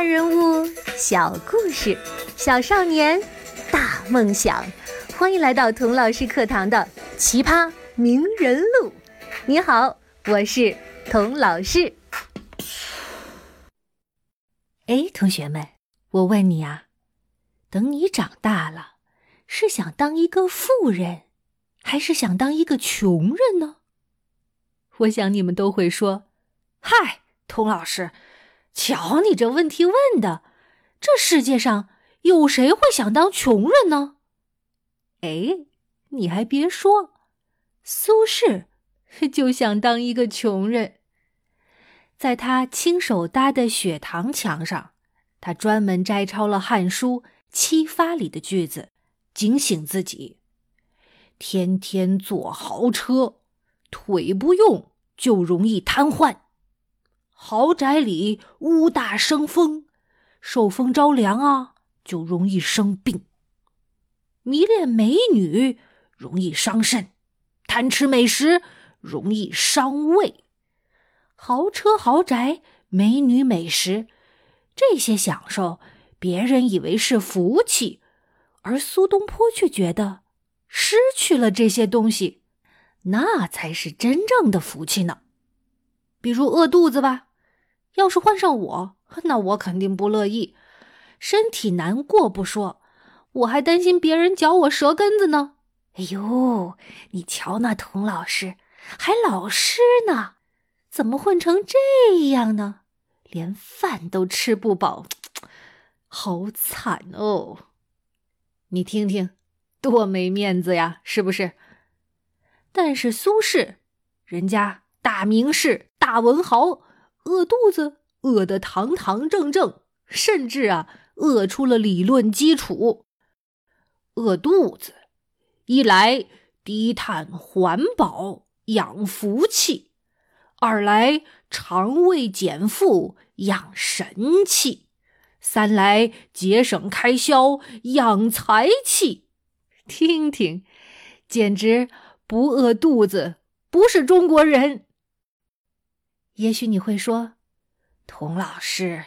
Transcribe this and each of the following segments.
大人物，小故事，小少年，大梦想。欢迎来到童老师课堂的《奇葩名人录》。你好，我是童老师。哎，同学们，我问你啊，等你长大了，是想当一个富人，还是想当一个穷人呢？我想你们都会说：“嗨，童老师。”瞧你这问题问的，这世界上有谁会想当穷人呢？哎，你还别说，苏轼就想当一个穷人。在他亲手搭的雪堂墙上，他专门摘抄了《汉书·七发》里的句子，警醒自己：天天坐豪车，腿不用就容易瘫痪。豪宅里屋大生风，受风着凉啊，就容易生病。迷恋美女容易伤肾，贪吃美食容易伤胃。豪车豪宅、美女美食，这些享受，别人以为是福气，而苏东坡却觉得，失去了这些东西，那才是真正的福气呢。比如饿肚子吧。要是换上我，那我肯定不乐意，身体难过不说，我还担心别人嚼我舌根子呢。哎呦，你瞧那童老师，还老师呢，怎么混成这样呢？连饭都吃不饱，好惨哦！你听听，多没面子呀，是不是？但是苏轼，人家大名士、大文豪。饿肚子饿得堂堂正正，甚至啊饿出了理论基础。饿肚子，一来低碳环保养福气，二来肠胃减负养神气，三来节省开销养财气。听听，简直不饿肚子不是中国人。也许你会说，童老师，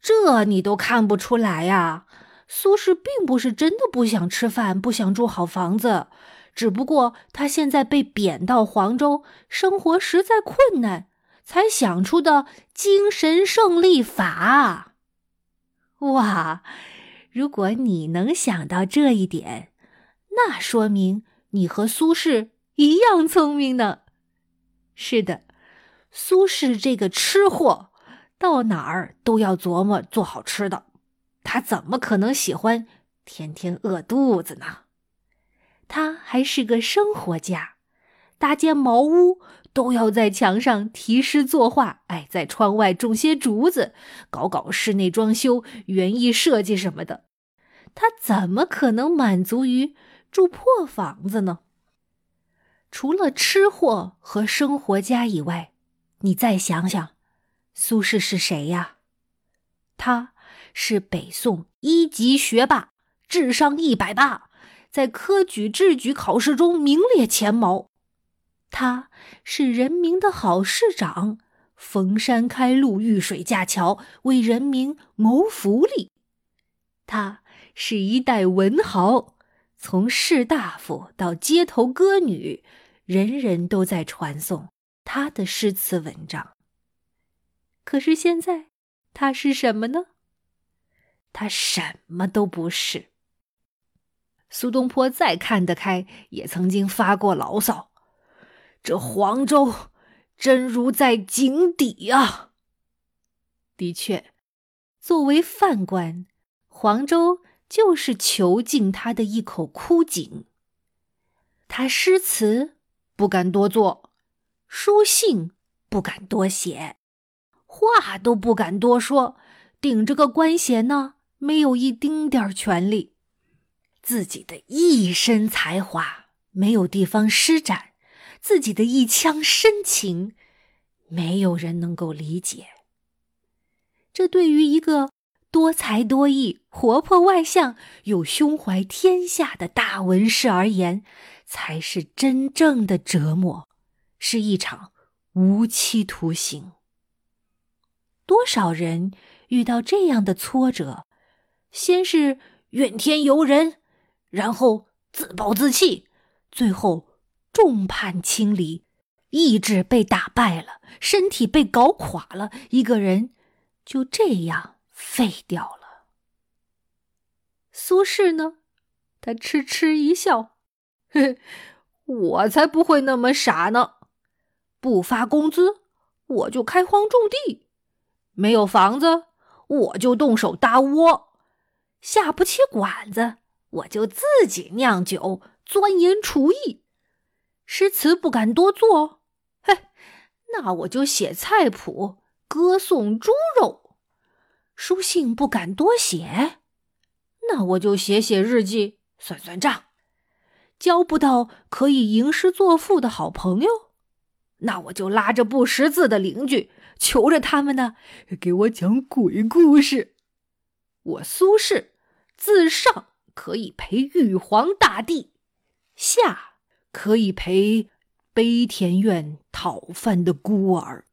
这你都看不出来呀？苏轼并不是真的不想吃饭，不想住好房子，只不过他现在被贬到黄州，生活实在困难，才想出的精神胜利法。哇，如果你能想到这一点，那说明你和苏轼一样聪明呢。是的。苏轼这个吃货，到哪儿都要琢磨做好吃的，他怎么可能喜欢天天饿肚子呢？他还是个生活家，搭建茅屋都要在墙上题诗作画，哎，在窗外种些竹子，搞搞室内装修、园艺设计什么的。他怎么可能满足于住破房子呢？除了吃货和生活家以外，你再想想，苏轼是谁呀？他是北宋一级学霸，智商一百八，在科举、制举考试中名列前茅。他是人民的好市长，逢山开路，遇水架桥，为人民谋福利。他是一代文豪，从士大夫到街头歌女，人人都在传颂。他的诗词文章。可是现在，他是什么呢？他什么都不是。苏东坡再看得开，也曾经发过牢骚：“这黄州真如在井底啊！”的确，作为宦官，黄州就是囚禁他的一口枯井。他诗词不敢多做。书信不敢多写，话都不敢多说，顶着个官衔呢，没有一丁点儿权利，自己的一身才华没有地方施展，自己的一腔深情，没有人能够理解。这对于一个多才多艺、活泼外向又胸怀天下的大文士而言，才是真正的折磨。是一场无期徒刑。多少人遇到这样的挫折，先是怨天尤人，然后自暴自弃，最后众叛亲离，意志被打败了，身体被搞垮了，一个人就这样废掉了。苏轼呢，他痴痴一笑，嘿，我才不会那么傻呢，不发工资。我就开荒种地，没有房子，我就动手搭窝；下不起馆子，我就自己酿酒，钻研厨艺。诗词不敢多做，嘿，那我就写菜谱，歌颂猪肉；书信不敢多写，那我就写写日记，算算账。交不到可以吟诗作赋的好朋友。那我就拉着不识字的邻居，求着他们呢，给我讲鬼故事。我苏轼，自上可以陪玉皇大帝，下可以陪悲田院讨饭的孤儿。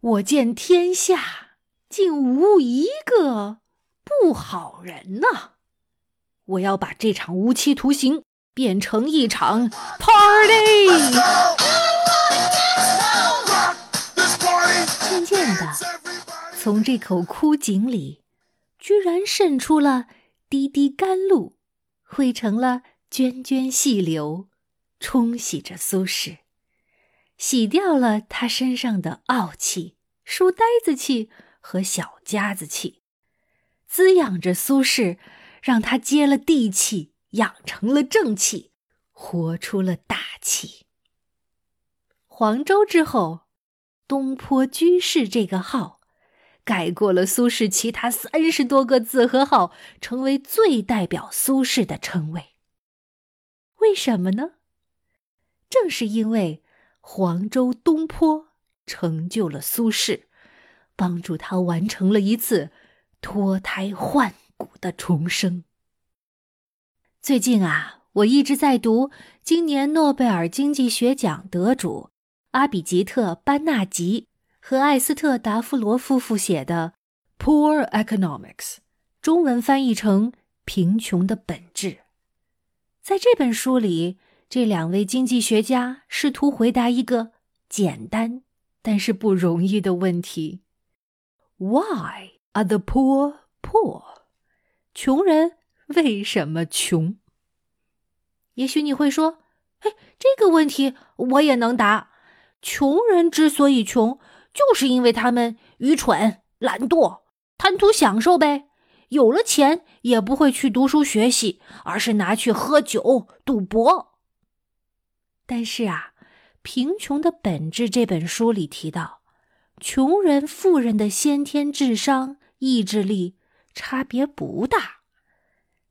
我见天下竟无一个不好人呐！我要把这场无期徒刑变成一场 party。渐渐的，从这口枯井里，居然渗出了滴滴甘露，汇成了涓涓细流，冲洗着苏轼，洗掉了他身上的傲气、书呆子气和小家子气，滋养着苏轼，让他接了地气，养成了正气，活出了大气。黄州之后。东坡居士这个号，改过了苏轼其他三十多个字和号，成为最代表苏轼的称谓。为什么呢？正是因为黄州东坡成就了苏轼，帮助他完成了一次脱胎换骨的重生。最近啊，我一直在读今年诺贝尔经济学奖得主。阿比吉特·班纳吉和艾斯特·达夫罗夫妇写的《Poor Economics》，中文翻译成《贫穷的本质》。在这本书里，这两位经济学家试图回答一个简单但是不容易的问题：Why are the poor poor？穷人为什么穷？也许你会说：“哎，这个问题我也能答。”穷人之所以穷，就是因为他们愚蠢、懒惰、贪图享受呗。有了钱也不会去读书学习，而是拿去喝酒、赌博。但是啊，《贫穷的本质》这本书里提到，穷人、富人的先天智商、意志力差别不大。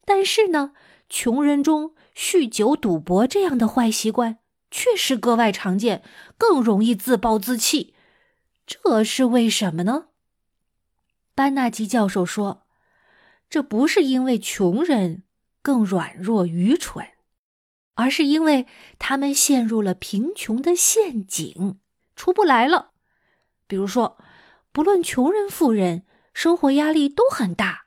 但是呢，穷人中酗酒、赌博这样的坏习惯。确实格外常见，更容易自暴自弃，这是为什么呢？班纳吉教授说，这不是因为穷人更软弱愚蠢，而是因为他们陷入了贫穷的陷阱，出不来了。比如说，不论穷人富人，生活压力都很大，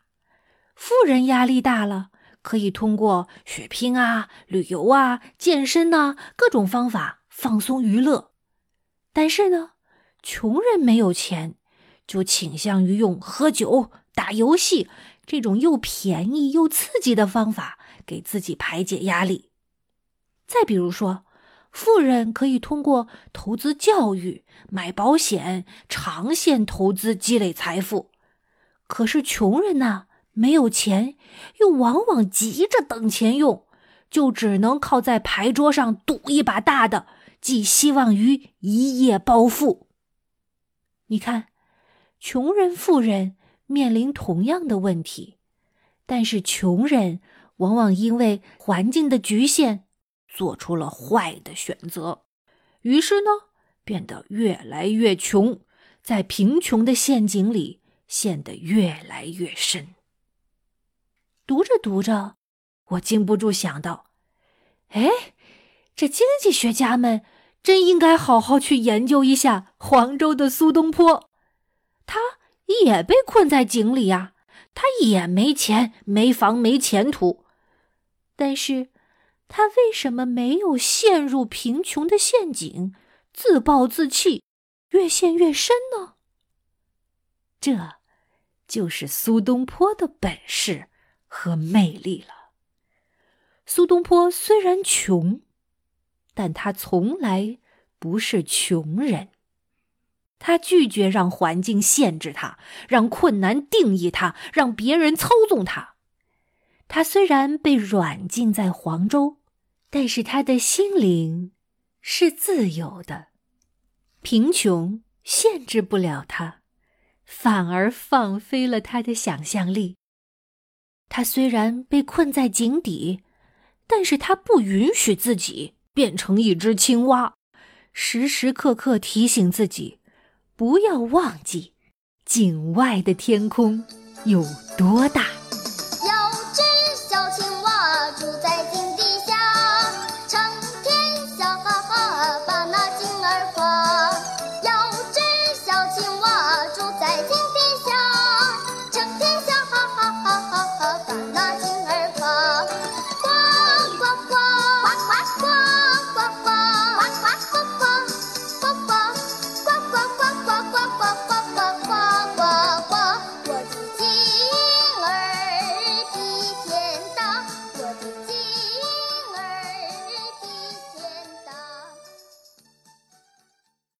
富人压力大了。可以通过血拼啊、旅游啊、健身呐各种方法放松娱乐，但是呢，穷人没有钱，就倾向于用喝酒、打游戏这种又便宜又刺激的方法给自己排解压力。再比如说，富人可以通过投资教育、买保险、长线投资积累财富，可是穷人呢？没有钱，又往往急着等钱用，就只能靠在牌桌上赌一把大的，寄希望于一夜暴富。你看，穷人、富人面临同样的问题，但是穷人往往因为环境的局限，做出了坏的选择，于是呢，变得越来越穷，在贫穷的陷阱里陷得越来越深。读着读着，我禁不住想到：哎，这经济学家们真应该好好去研究一下黄州的苏东坡。他也被困在井里呀，他也没钱、没房、没前途。但是，他为什么没有陷入贫穷的陷阱，自暴自弃，越陷越深呢？这，就是苏东坡的本事和魅力了。苏东坡虽然穷，但他从来不是穷人。他拒绝让环境限制他，让困难定义他，让别人操纵他。他虽然被软禁在黄州，但是他的心灵是自由的，贫穷限制不了他，反而放飞了他的想象力。他虽然被困在井底，但是他不允许自己变成一只青蛙，时时刻刻提醒自己。不要忘记，井外的天空有多大。